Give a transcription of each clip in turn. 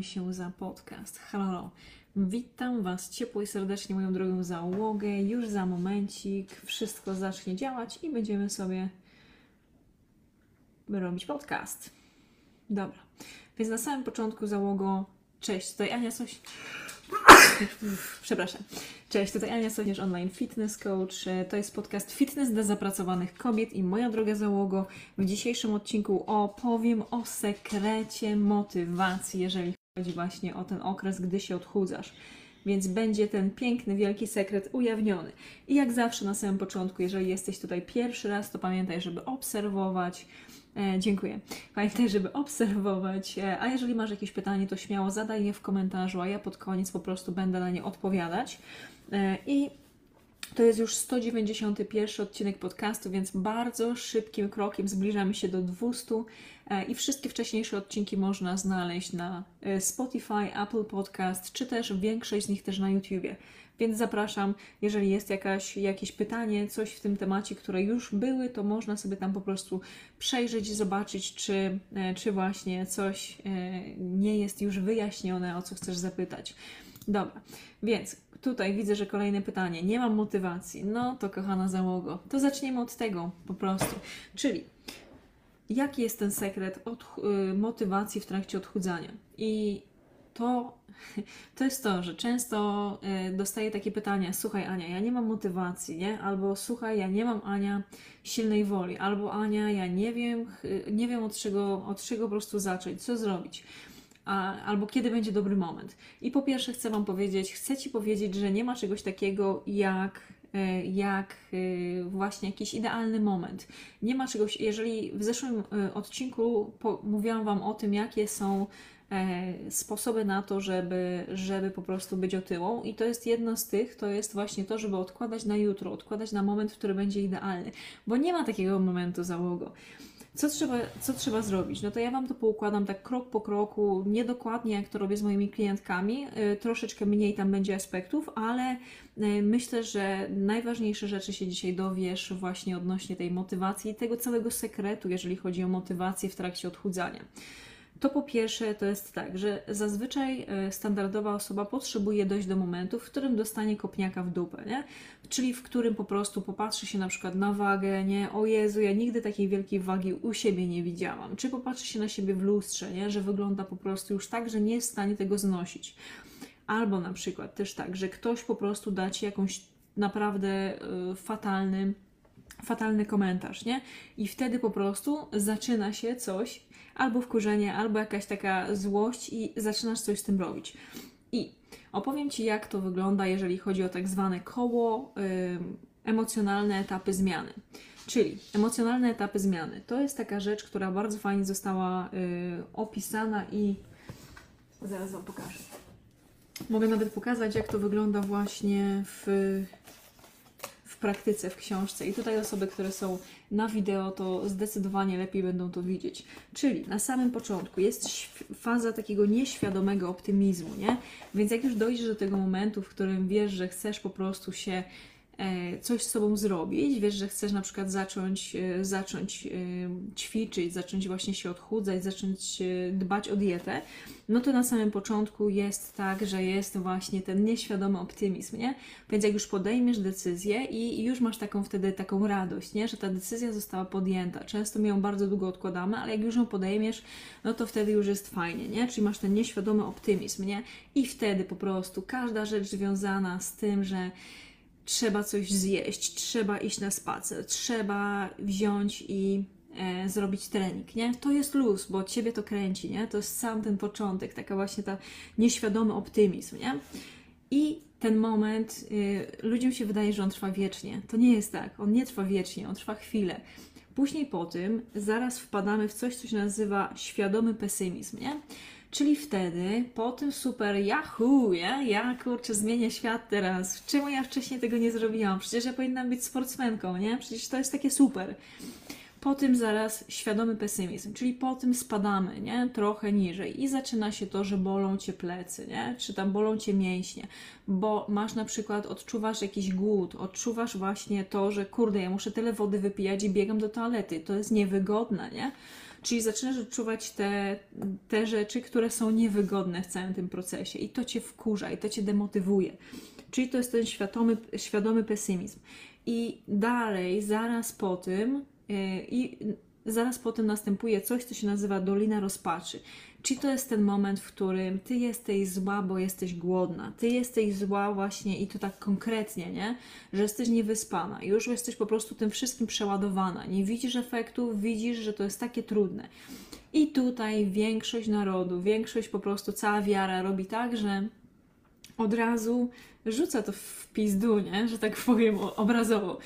Się za podcast. Halo, witam Was ciepło i serdecznie, moją drogą załogę. Już za momencik wszystko zacznie działać i będziemy sobie robić podcast. Dobra, więc na samym początku załogo, cześć, tutaj Ania coś... Przepraszam. Cześć, tutaj Ania Sośnierz, online fitness coach. To jest podcast Fitness dla zapracowanych kobiet i moja droga załogo. W dzisiejszym odcinku opowiem o sekrecie motywacji, jeżeli chodzi właśnie o ten okres, gdy się odchudzasz. Więc będzie ten piękny, wielki sekret ujawniony. I jak zawsze na samym początku, jeżeli jesteś tutaj pierwszy raz, to pamiętaj, żeby obserwować. E, dziękuję. Pamiętaj, żeby obserwować. E, a jeżeli masz jakieś pytanie, to śmiało zadaj je w komentarzu, a ja pod koniec po prostu będę na nie odpowiadać. E, I to jest już 191 odcinek podcastu, więc bardzo szybkim krokiem zbliżamy się do 200 e, i wszystkie wcześniejsze odcinki można znaleźć na e, Spotify, Apple Podcast, czy też większość z nich też na YouTubie. Więc zapraszam, jeżeli jest jakaś, jakieś pytanie, coś w tym temacie, które już były, to można sobie tam po prostu przejrzeć, zobaczyć, czy, e, czy właśnie coś nie jest już wyjaśnione, o co chcesz zapytać. Dobra, więc tutaj widzę, że kolejne pytanie. Nie mam motywacji. No to kochana załogo, to zaczniemy od tego po prostu. Czyli jaki jest ten sekret od, y, motywacji w trakcie odchudzania? I to, to jest to, że często y, dostaję takie pytania: Słuchaj, Ania, ja nie mam motywacji, nie? Albo słuchaj, ja nie mam Ania silnej woli, albo Ania, ja nie wiem, nie wiem od czego, od czego po prostu zacząć, co zrobić albo kiedy będzie dobry moment. I po pierwsze chcę Wam powiedzieć, chcę Ci powiedzieć, że nie ma czegoś takiego jak e, jak e, właśnie jakiś idealny moment. Nie ma czegoś, jeżeli w zeszłym e, odcinku mówiłam Wam o tym, jakie są sposoby na to, żeby, żeby po prostu być otyłą i to jest jedno z tych, to jest właśnie to, żeby odkładać na jutro, odkładać na moment, który będzie idealny, bo nie ma takiego momentu załogo. Co trzeba, co trzeba zrobić? No to ja Wam to poukładam tak krok po kroku, niedokładnie jak to robię z moimi klientkami. Y, troszeczkę mniej tam będzie aspektów, ale y, myślę, że najważniejsze rzeczy się dzisiaj dowiesz właśnie odnośnie tej motywacji i tego całego sekretu, jeżeli chodzi o motywację w trakcie odchudzania. To po pierwsze to jest tak, że zazwyczaj e, standardowa osoba potrzebuje dojść do momentu, w którym dostanie kopniaka w dupę, nie? Czyli w którym po prostu popatrzy się na przykład na wagę, nie? O Jezu, ja nigdy takiej wielkiej wagi u siebie nie widziałam. Czy popatrzy się na siebie w lustrze, nie? Że wygląda po prostu już tak, że nie jest w stanie tego znosić. Albo na przykład też tak, że ktoś po prostu da Ci jakąś naprawdę y, fatalny fatalny komentarz, nie? I wtedy po prostu zaczyna się coś albo wkurzenie, albo jakaś taka złość i zaczynasz coś z tym robić. I opowiem Ci, jak to wygląda, jeżeli chodzi o tak zwane koło emocjonalne etapy zmiany. Czyli emocjonalne etapy zmiany to jest taka rzecz, która bardzo fajnie została y, opisana i zaraz Wam pokażę. Mogę nawet pokazać, jak to wygląda właśnie w praktyce, w książce. I tutaj osoby, które są na wideo, to zdecydowanie lepiej będą to widzieć. Czyli na samym początku jest faza takiego nieświadomego optymizmu, nie? Więc jak już dojdziesz do tego momentu, w którym wiesz, że chcesz po prostu się coś z sobą zrobić, wiesz, że chcesz na przykład zacząć, e, zacząć e, ćwiczyć, zacząć właśnie się odchudzać, zacząć e, dbać o dietę, no to na samym początku jest tak, że jest właśnie ten nieświadomy optymizm, nie? Więc jak już podejmiesz decyzję i już masz taką wtedy taką radość, nie? Że ta decyzja została podjęta. Często my ją bardzo długo odkładamy, ale jak już ją podejmiesz, no to wtedy już jest fajnie, nie? Czyli masz ten nieświadomy optymizm, nie? I wtedy po prostu każda rzecz związana z tym, że trzeba coś zjeść, trzeba iść na spacer, trzeba wziąć i e, zrobić trening, nie? To jest luz, bo ciebie to kręci, nie? To jest sam ten początek, taka właśnie ta nieświadomy optymizm, nie? I ten moment, y, ludziom się wydaje, że on trwa wiecznie. To nie jest tak. On nie trwa wiecznie, on trwa chwilę. Później po tym zaraz wpadamy w coś, co się nazywa świadomy pesymizm, nie? Czyli wtedy, po tym super Yahoo, ja, ja kurczę, zmienię świat teraz. Czemu ja wcześniej tego nie zrobiłam? Przecież ja powinnam być sportsmenką, nie? Przecież to jest takie super. Po tym zaraz świadomy pesymizm, czyli po tym spadamy, nie? Trochę niżej i zaczyna się to, że bolą cię plecy, nie? Czy tam bolą cię mięśnie, bo masz na przykład, odczuwasz jakiś głód, odczuwasz właśnie to, że kurde, ja muszę tyle wody wypijać i biegam do toalety. To jest niewygodne, nie? Czyli zaczynasz odczuwać te, te rzeczy, które są niewygodne w całym tym procesie i to cię wkurza i to cię demotywuje. Czyli to jest ten świadomy, świadomy pesymizm. I dalej, zaraz po tym, yy, i zaraz po tym następuje coś, co się nazywa dolina rozpaczy. Czyli to jest ten moment, w którym ty jesteś zła, bo jesteś głodna. Ty jesteś zła właśnie i to tak konkretnie, nie? Że jesteś niewyspana. Już jesteś po prostu tym wszystkim przeładowana. Nie widzisz efektów, widzisz, że to jest takie trudne. I tutaj większość narodu, większość po prostu, cała wiara robi tak, że od razu rzuca to w pizdu, nie? Że tak powiem obrazowo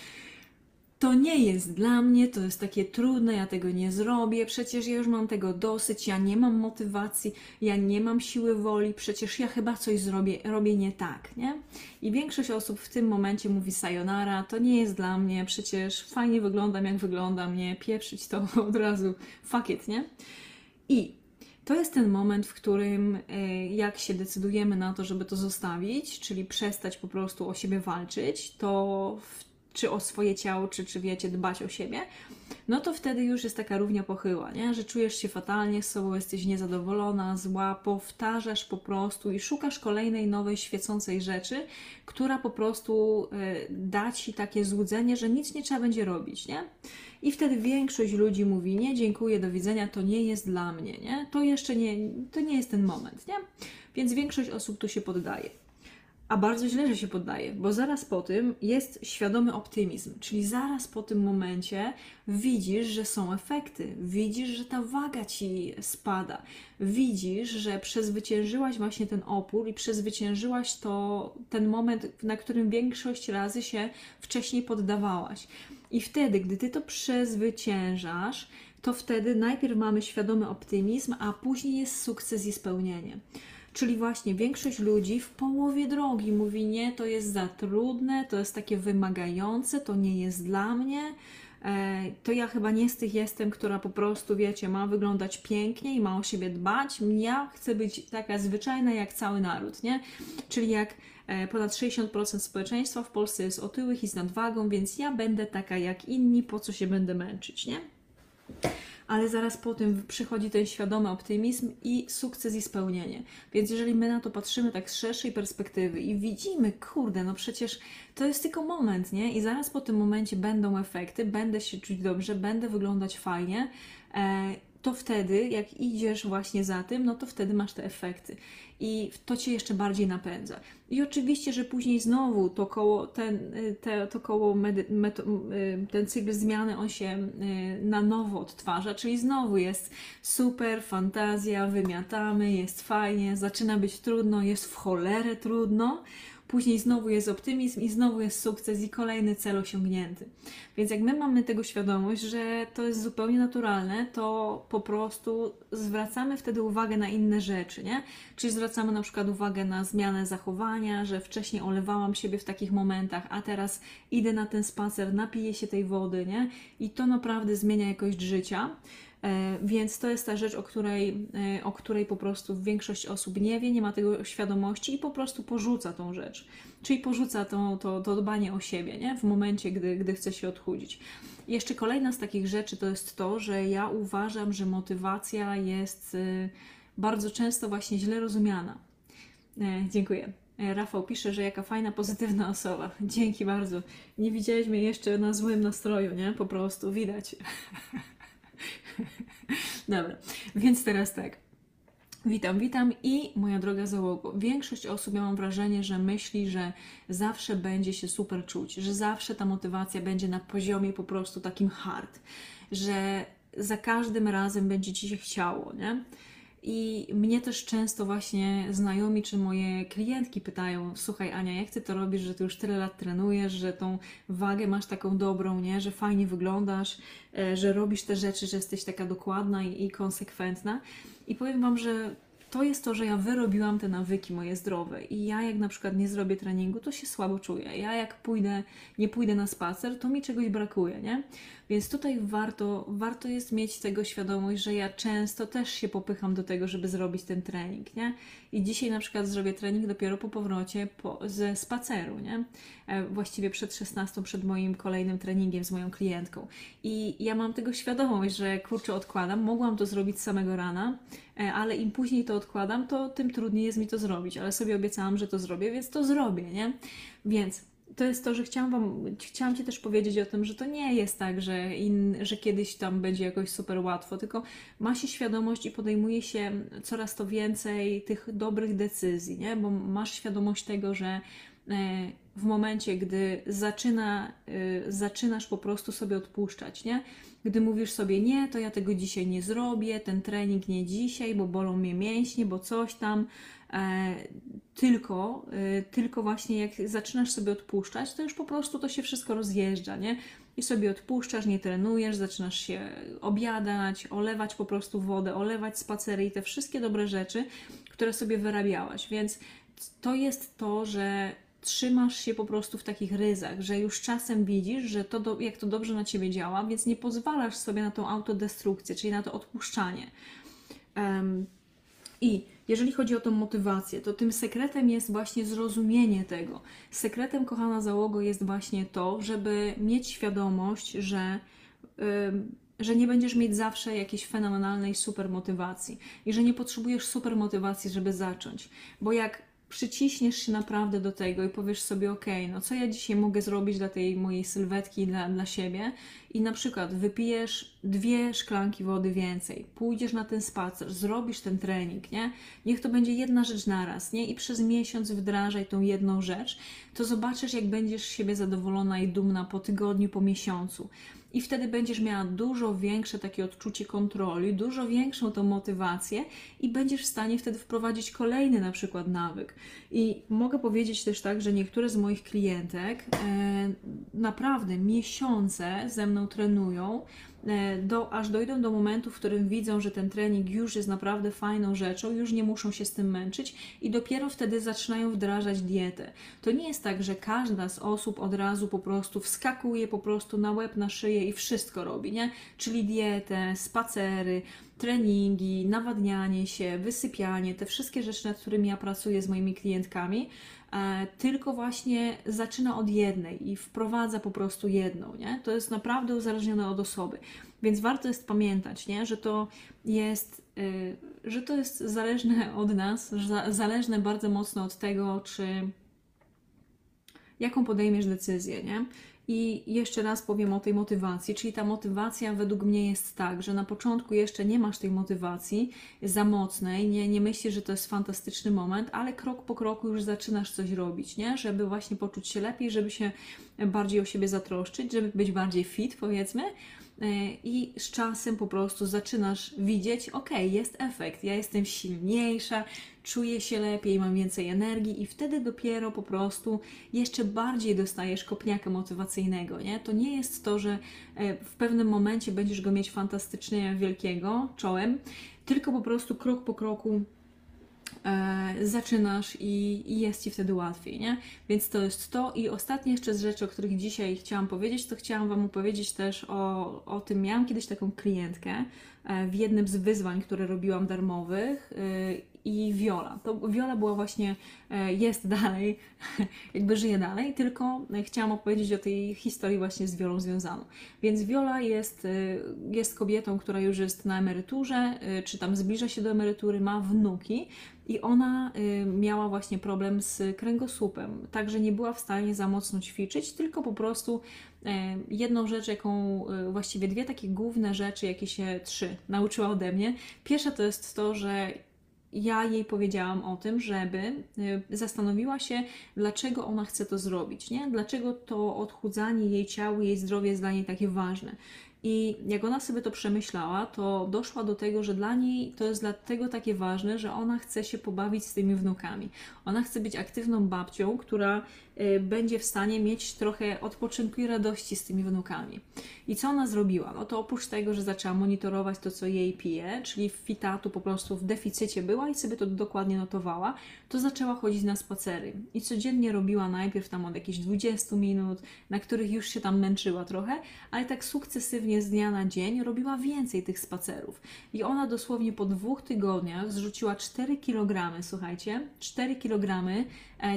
to nie jest dla mnie, to jest takie trudne, ja tego nie zrobię, przecież ja już mam tego dosyć, ja nie mam motywacji, ja nie mam siły woli, przecież ja chyba coś zrobię, robię nie tak, nie? I większość osób w tym momencie mówi sayonara, to nie jest dla mnie, przecież fajnie wyglądam jak wyglądam, nie? Pieprzyć to od razu, fuck it, nie? I to jest ten moment, w którym e, jak się decydujemy na to, żeby to zostawić, czyli przestać po prostu o siebie walczyć, to w czy o swoje ciało, czy, czy wiecie, dbać o siebie, no to wtedy już jest taka równia pochyła, nie? że czujesz się fatalnie z sobą, jesteś niezadowolona, zła, powtarzasz po prostu i szukasz kolejnej nowej, świecącej rzeczy, która po prostu y, da ci takie złudzenie, że nic nie trzeba będzie robić, nie? I wtedy większość ludzi mówi: Nie, dziękuję, do widzenia, to nie jest dla mnie, nie? To jeszcze nie, to nie jest ten moment, nie? Więc większość osób tu się poddaje. A bardzo źle, że się poddaje, bo zaraz po tym jest świadomy optymizm, czyli zaraz po tym momencie widzisz, że są efekty, widzisz, że ta waga ci spada, widzisz, że przezwyciężyłaś właśnie ten opór i przezwyciężyłaś to ten moment, na którym większość razy się wcześniej poddawałaś. I wtedy, gdy ty to przezwyciężasz, to wtedy najpierw mamy świadomy optymizm, a później jest sukces i spełnienie. Czyli właśnie większość ludzi w połowie drogi mówi: Nie, to jest za trudne, to jest takie wymagające, to nie jest dla mnie. E, to ja chyba nie z tych jestem, która po prostu, wiecie, ma wyglądać pięknie i ma o siebie dbać. Ja chcę być taka zwyczajna jak cały naród, nie? Czyli jak e, ponad 60% społeczeństwa w Polsce jest otyłych i z nadwagą, więc ja będę taka jak inni, po co się będę męczyć, nie? Ale zaraz po tym przychodzi ten świadomy optymizm i sukces i spełnienie. Więc jeżeli my na to patrzymy tak z szerszej perspektywy i widzimy, kurde, no przecież to jest tylko moment, nie? I zaraz po tym momencie będą efekty, będę się czuć dobrze, będę wyglądać fajnie. E, to wtedy, jak idziesz właśnie za tym, no to wtedy masz te efekty. I to cię jeszcze bardziej napędza. I oczywiście, że później znowu to koło, ten, te, to koło medy, met, ten cykl zmiany, on się y, na nowo odtwarza, czyli znowu jest super, fantazja, wymiatamy, jest fajnie, zaczyna być trudno, jest w cholerę trudno, później znowu jest optymizm i znowu jest sukces i kolejny cel osiągnięty. Więc jak my mamy tego świadomość, że to jest zupełnie naturalne, to po prostu zwracamy wtedy uwagę na inne rzeczy, nie? Czyli zwracamy na przykład uwagę na zmianę zachowania, że wcześniej olewałam siebie w takich momentach, a teraz idę na ten spacer, napiję się tej wody, nie? I to naprawdę zmienia jakość życia. E, więc to jest ta rzecz, o której, e, o której po prostu większość osób nie wie, nie ma tego świadomości i po prostu porzuca tą rzecz. Czyli porzuca to, to, to dbanie o siebie nie? w momencie, gdy, gdy chce się odchudzić. Jeszcze kolejna z takich rzeczy to jest to, że ja uważam, że motywacja jest e, bardzo często właśnie źle rozumiana. Dziękuję. Rafał pisze, że jaka fajna, pozytywna osoba. Dzięki bardzo. Nie widziałeś mnie jeszcze na złym nastroju, nie? Po prostu widać. Dobra, więc teraz tak. Witam, witam i moja droga załogo. Większość osób, ja mam wrażenie, że myśli, że zawsze będzie się super czuć, że zawsze ta motywacja będzie na poziomie po prostu takim hard, że za każdym razem będzie ci się chciało, nie? I mnie też często właśnie znajomi czy moje klientki pytają: Słuchaj, Ania, jak ty to robisz, że ty już tyle lat trenujesz, że tą wagę masz taką dobrą, nie? że fajnie wyglądasz, e, że robisz te rzeczy, że jesteś taka dokładna i, i konsekwentna. I powiem Wam, że to jest to, że ja wyrobiłam te nawyki moje zdrowe i ja jak na przykład nie zrobię treningu, to się słabo czuję. Ja jak pójdę, nie pójdę na spacer, to mi czegoś brakuje, nie? Więc tutaj warto, warto jest mieć tego świadomość, że ja często też się popycham do tego, żeby zrobić ten trening, nie? I dzisiaj na przykład zrobię trening dopiero po powrocie po, ze spaceru, nie? E, właściwie przed 16, przed moim kolejnym treningiem z moją klientką. I ja mam tego świadomość, że kurczę, odkładam. Mogłam to zrobić samego rana, e, ale im później to odkładam, to tym trudniej jest mi to zrobić. Ale sobie obiecałam, że to zrobię, więc to zrobię, nie? Więc to jest to, że chciałam Wam, chciałam Ci też powiedzieć o tym, że to nie jest tak, że, in, że kiedyś tam będzie jakoś super łatwo, tylko ma się świadomość i podejmuje się coraz to więcej tych dobrych decyzji, nie? bo masz świadomość tego, że e, w momencie, gdy zaczyna, e, zaczynasz po prostu sobie odpuszczać, nie? Gdy mówisz sobie, nie, to ja tego dzisiaj nie zrobię, ten trening nie dzisiaj, bo bolą mnie mięśnie, bo coś tam, E, tylko, e, tylko właśnie jak zaczynasz sobie odpuszczać, to już po prostu to się wszystko rozjeżdża, nie? I sobie odpuszczasz, nie trenujesz, zaczynasz się obiadać, olewać po prostu wodę, olewać spacery i te wszystkie dobre rzeczy, które sobie wyrabiałaś. Więc to jest to, że trzymasz się po prostu w takich ryzach, że już czasem widzisz, że to do, jak to dobrze na ciebie działa, więc nie pozwalasz sobie na tą autodestrukcję, czyli na to odpuszczanie. Um, I jeżeli chodzi o tą motywację, to tym sekretem jest właśnie zrozumienie tego. Sekretem, kochana załogo, jest właśnie to, żeby mieć świadomość, że. Yy, że nie będziesz mieć zawsze jakiejś fenomenalnej super motywacji i że nie potrzebujesz super motywacji, żeby zacząć. Bo jak przyciśniesz się naprawdę do tego i powiesz sobie, ok, no co ja dzisiaj mogę zrobić dla tej mojej sylwetki, dla, dla siebie i na przykład wypijesz dwie szklanki wody więcej, pójdziesz na ten spacer, zrobisz ten trening, nie? Niech to będzie jedna rzecz naraz, nie? I przez miesiąc wdrażaj tą jedną rzecz, to zobaczysz, jak będziesz siebie zadowolona i dumna po tygodniu, po miesiącu i wtedy będziesz miała dużo większe takie odczucie kontroli, dużo większą tą motywację i będziesz w stanie wtedy wprowadzić kolejny na przykład nawyk. I mogę powiedzieć też tak, że niektóre z moich klientek e, naprawdę miesiące ze mną trenują, do, aż dojdą do momentu, w którym widzą, że ten trening już jest naprawdę fajną rzeczą, już nie muszą się z tym męczyć i dopiero wtedy zaczynają wdrażać dietę. To nie jest tak, że każda z osób od razu po prostu wskakuje po prostu na łeb, na szyję i wszystko robi, nie? Czyli dietę, spacery, treningi, nawadnianie się, wysypianie, te wszystkie rzeczy, nad którymi ja pracuję z moimi klientkami, E, tylko właśnie zaczyna od jednej i wprowadza po prostu jedną, nie? To jest naprawdę uzależnione od osoby. Więc warto jest pamiętać, nie? że to jest, yy, że to jest zależne od nas, zależne bardzo mocno od tego, czy jaką podejmiesz decyzję, nie? I jeszcze raz powiem o tej motywacji, czyli ta motywacja według mnie jest tak, że na początku jeszcze nie masz tej motywacji za mocnej, nie, nie myślisz, że to jest fantastyczny moment, ale krok po kroku już zaczynasz coś robić, nie? żeby właśnie poczuć się lepiej, żeby się bardziej o siebie zatroszczyć, żeby być bardziej fit, powiedzmy. E, I z czasem po prostu zaczynasz widzieć, ok, jest efekt, ja jestem silniejsza, czuję się lepiej, mam więcej energii i wtedy dopiero po prostu jeszcze bardziej dostajesz kopniaka motywacyjnego, nie? To nie jest to, że e, w pewnym momencie będziesz go mieć fantastycznie wielkiego czołem, tylko po prostu krok po kroku e, zaczynasz i, i jest Ci wtedy łatwiej, nie? Więc to jest to. I ostatnie jeszcze z rzeczy, o których dzisiaj chciałam powiedzieć, to chciałam Wam opowiedzieć też o, o tym. Miałam kiedyś taką klientkę e, w jednym z wyzwań, które robiłam darmowych e, i Viola. To Viola była właśnie, e, jest dalej, jakby żyje dalej, tylko chciałam opowiedzieć o tej historii właśnie z Violą związaną. Więc Viola jest, e, jest kobietą, która już jest na emeryturze, e, czy tam zbliża się do emerytury, ma wnuki i ona miała właśnie problem z kręgosłupem, także nie była w stanie za mocno ćwiczyć, tylko po prostu jedną rzecz, jaką właściwie dwie takie główne rzeczy, jakie się trzy nauczyła ode mnie. Pierwsza to jest to, że ja jej powiedziałam o tym, żeby y, zastanowiła się, dlaczego ona chce to zrobić, nie? Dlaczego to odchudzanie jej ciała, jej zdrowie jest dla niej takie ważne. I jak ona sobie to przemyślała, to doszła do tego, że dla niej to jest dlatego takie ważne, że ona chce się pobawić z tymi wnukami. Ona chce być aktywną babcią, która będzie w stanie mieć trochę odpoczynku i radości z tymi wnukami. I co ona zrobiła? No to oprócz tego, że zaczęła monitorować to, co jej pije, czyli fitatu po prostu w deficycie była i sobie to dokładnie notowała, to zaczęła chodzić na spacery. I codziennie robiła najpierw tam od jakichś 20 minut, na których już się tam męczyła trochę, ale tak sukcesywnie z dnia na dzień robiła więcej tych spacerów. I ona dosłownie po dwóch tygodniach zrzuciła 4 kg, słuchajcie, 4 kg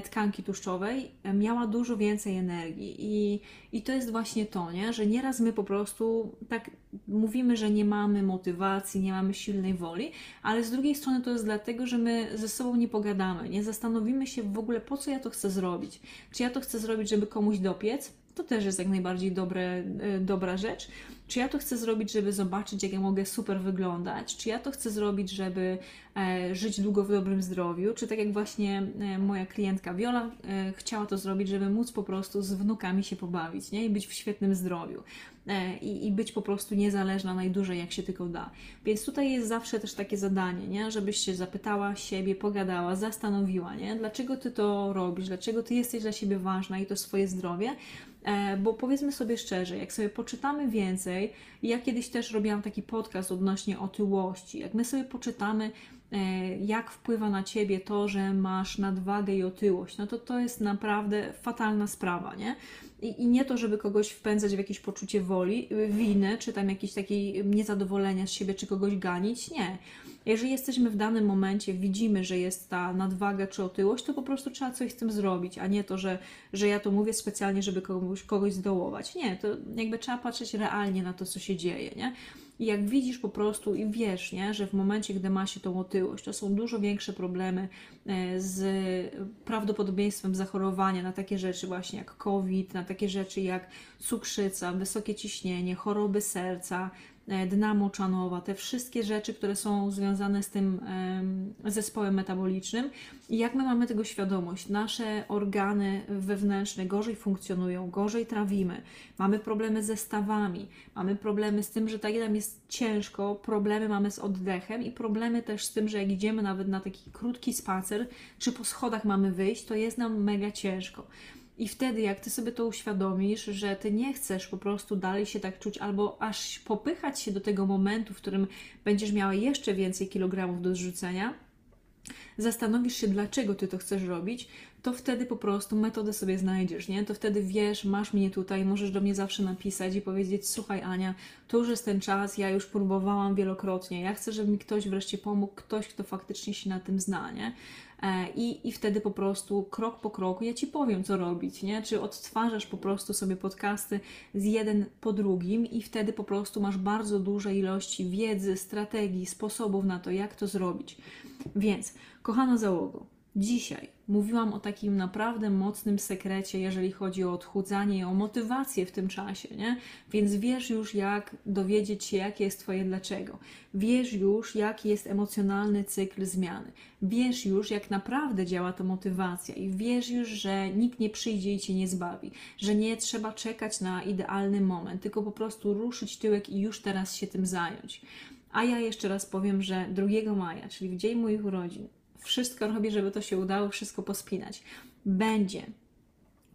tkanki tłuszczowej, e, miała dużo więcej energii. I, i to jest właśnie to, nie? że nieraz my po prostu tak mówimy, że nie mamy motywacji, nie mamy silnej woli, ale z drugiej strony to jest dlatego, że my ze sobą nie pogadamy, nie zastanowimy się w ogóle, po co ja to chcę zrobić. Czy ja to chcę zrobić, żeby komuś dopiec? To też jest jak najbardziej dobre, e, dobra rzecz. Czy ja to chcę zrobić, żeby zobaczyć, jak ja mogę super wyglądać? Czy ja to chcę zrobić, żeby e, żyć długo w dobrym zdrowiu? Czy tak jak właśnie e, moja klientka Viola chciała to zrobić, żeby móc po prostu z wnukami się pobawić nie? i być w świetnym zdrowiu? E, i, i być po prostu niezależna najdłużej, jak się tylko da. Więc tutaj jest zawsze też takie zadanie, nie? żebyś się zapytała siebie, pogadała, zastanowiła, nie? dlaczego ty to robisz, dlaczego ty jesteś dla siebie ważna i to swoje zdrowie. E, bo powiedzmy sobie szczerze, jak sobie poczytamy więcej, ja kiedyś też robiłam taki podcast odnośnie otyłości, jak my sobie poczytamy, jak wpływa na ciebie to, że masz nadwagę i otyłość, no to to jest naprawdę fatalna sprawa, nie? I, I, nie to, żeby kogoś wpędzać w jakieś poczucie woli, winy, czy tam jakieś takiej niezadowolenia z siebie, czy kogoś ganić. Nie. Jeżeli jesteśmy w danym momencie, widzimy, że jest ta nadwaga czy otyłość, to po prostu trzeba coś z tym zrobić, a nie to, że, że ja to mówię specjalnie, żeby kogoś, kogoś zdołować. Nie, to jakby trzeba patrzeć realnie na to, co się dzieje, nie? I jak widzisz po prostu i wiesz, nie, że w momencie, gdy ma się tą otyłość, to są dużo większe problemy e, z prawdopodobieństwem zachorowania na takie rzeczy właśnie jak COVID, na takie rzeczy jak cukrzyca, wysokie ciśnienie, choroby serca, dna moczanowa, te wszystkie rzeczy, które są związane z tym zespołem metabolicznym. I jak my mamy tego świadomość? Nasze organy wewnętrzne gorzej funkcjonują, gorzej trawimy, mamy problemy ze stawami, mamy problemy z tym, że tak nam jest ciężko, problemy mamy z oddechem i problemy też z tym, że jak idziemy nawet na taki krótki spacer, czy po schodach mamy wyjść, to jest nam mega ciężko. I wtedy, jak ty sobie to uświadomisz, że ty nie chcesz po prostu dalej się tak czuć, albo aż popychać się do tego momentu, w którym będziesz miała jeszcze więcej kilogramów do zrzucenia, zastanowisz się, dlaczego ty to chcesz robić, to wtedy po prostu metodę sobie znajdziesz, nie? To wtedy wiesz, masz mnie tutaj, możesz do mnie zawsze napisać i powiedzieć: Słuchaj, Ania, to już jest ten czas, ja już próbowałam wielokrotnie, ja chcę, żeby mi ktoś wreszcie pomógł, ktoś, kto faktycznie się na tym zna, nie? E, I, I wtedy po prostu krok po kroku ja Ci powiem, co robić, nie? Czy odtwarzasz po prostu sobie podcasty z jeden po drugim i wtedy po prostu masz bardzo duże ilości wiedzy, strategii, sposobów na to, jak to zrobić. Więc, kochana załogo, dzisiaj mówiłam o takim naprawdę mocnym sekrecie, jeżeli chodzi o odchudzanie i o motywację w tym czasie, nie? Więc wiesz już, jak dowiedzieć się, jakie jest Twoje dlaczego. Wiesz już, jaki jest emocjonalny cykl zmiany. Wiesz już, jak naprawdę działa ta motywacja i wiesz już, że nikt nie przyjdzie i Cię nie zbawi, że nie trzeba czekać na idealny moment, tylko po prostu ruszyć tyłek i już teraz się tym zająć. A ja jeszcze raz powiem, że 2 maja, czyli w dzień moich urodzin, wszystko robię, żeby to się udało, wszystko pospinać. Będzie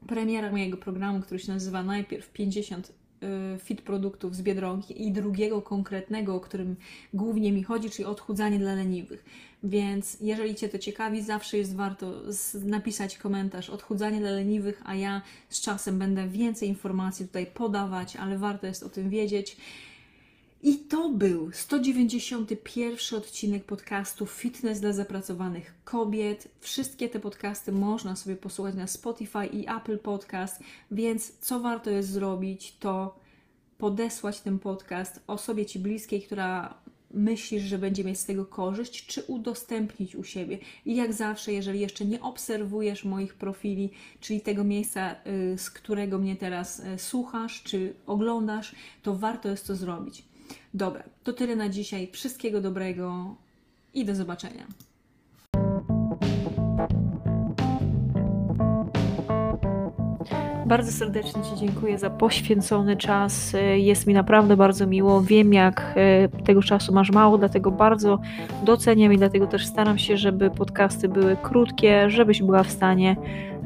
premiera mojego programu, który się nazywa najpierw 50 y, fit produktów z Biedronki i drugiego konkretnego, o którym głównie mi chodzi, czyli odchudzanie dla leniwych. Więc jeżeli Cię to ciekawi, zawsze jest warto napisać komentarz odchudzanie dla leniwych, a ja z czasem będę więcej informacji tutaj podawać, ale warto jest o tym wiedzieć. I to był 191 odcinek podcastu Fitness dla zapracowanych kobiet. Wszystkie te podcasty można sobie posłuchać na Spotify i Apple Podcast, więc co warto jest zrobić, to podesłać ten podcast osobie ci bliskiej, która myślisz, że będzie mieć z tego korzyść, czy udostępnić u siebie. I jak zawsze, jeżeli jeszcze nie obserwujesz moich profili, czyli tego miejsca, y, z którego mnie teraz y, słuchasz czy oglądasz, to warto jest to zrobić. Dobra, to tyle na dzisiaj. Wszystkiego dobrego i do zobaczenia. Bardzo serdecznie Ci dziękuję za poświęcony czas. Jest mi naprawdę bardzo miło. Wiem, jak e, tego czasu masz mało, dlatego bardzo doceniam i dlatego też staram się, żeby podcasty były krótkie, żebyś była w stanie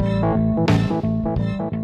Thank you.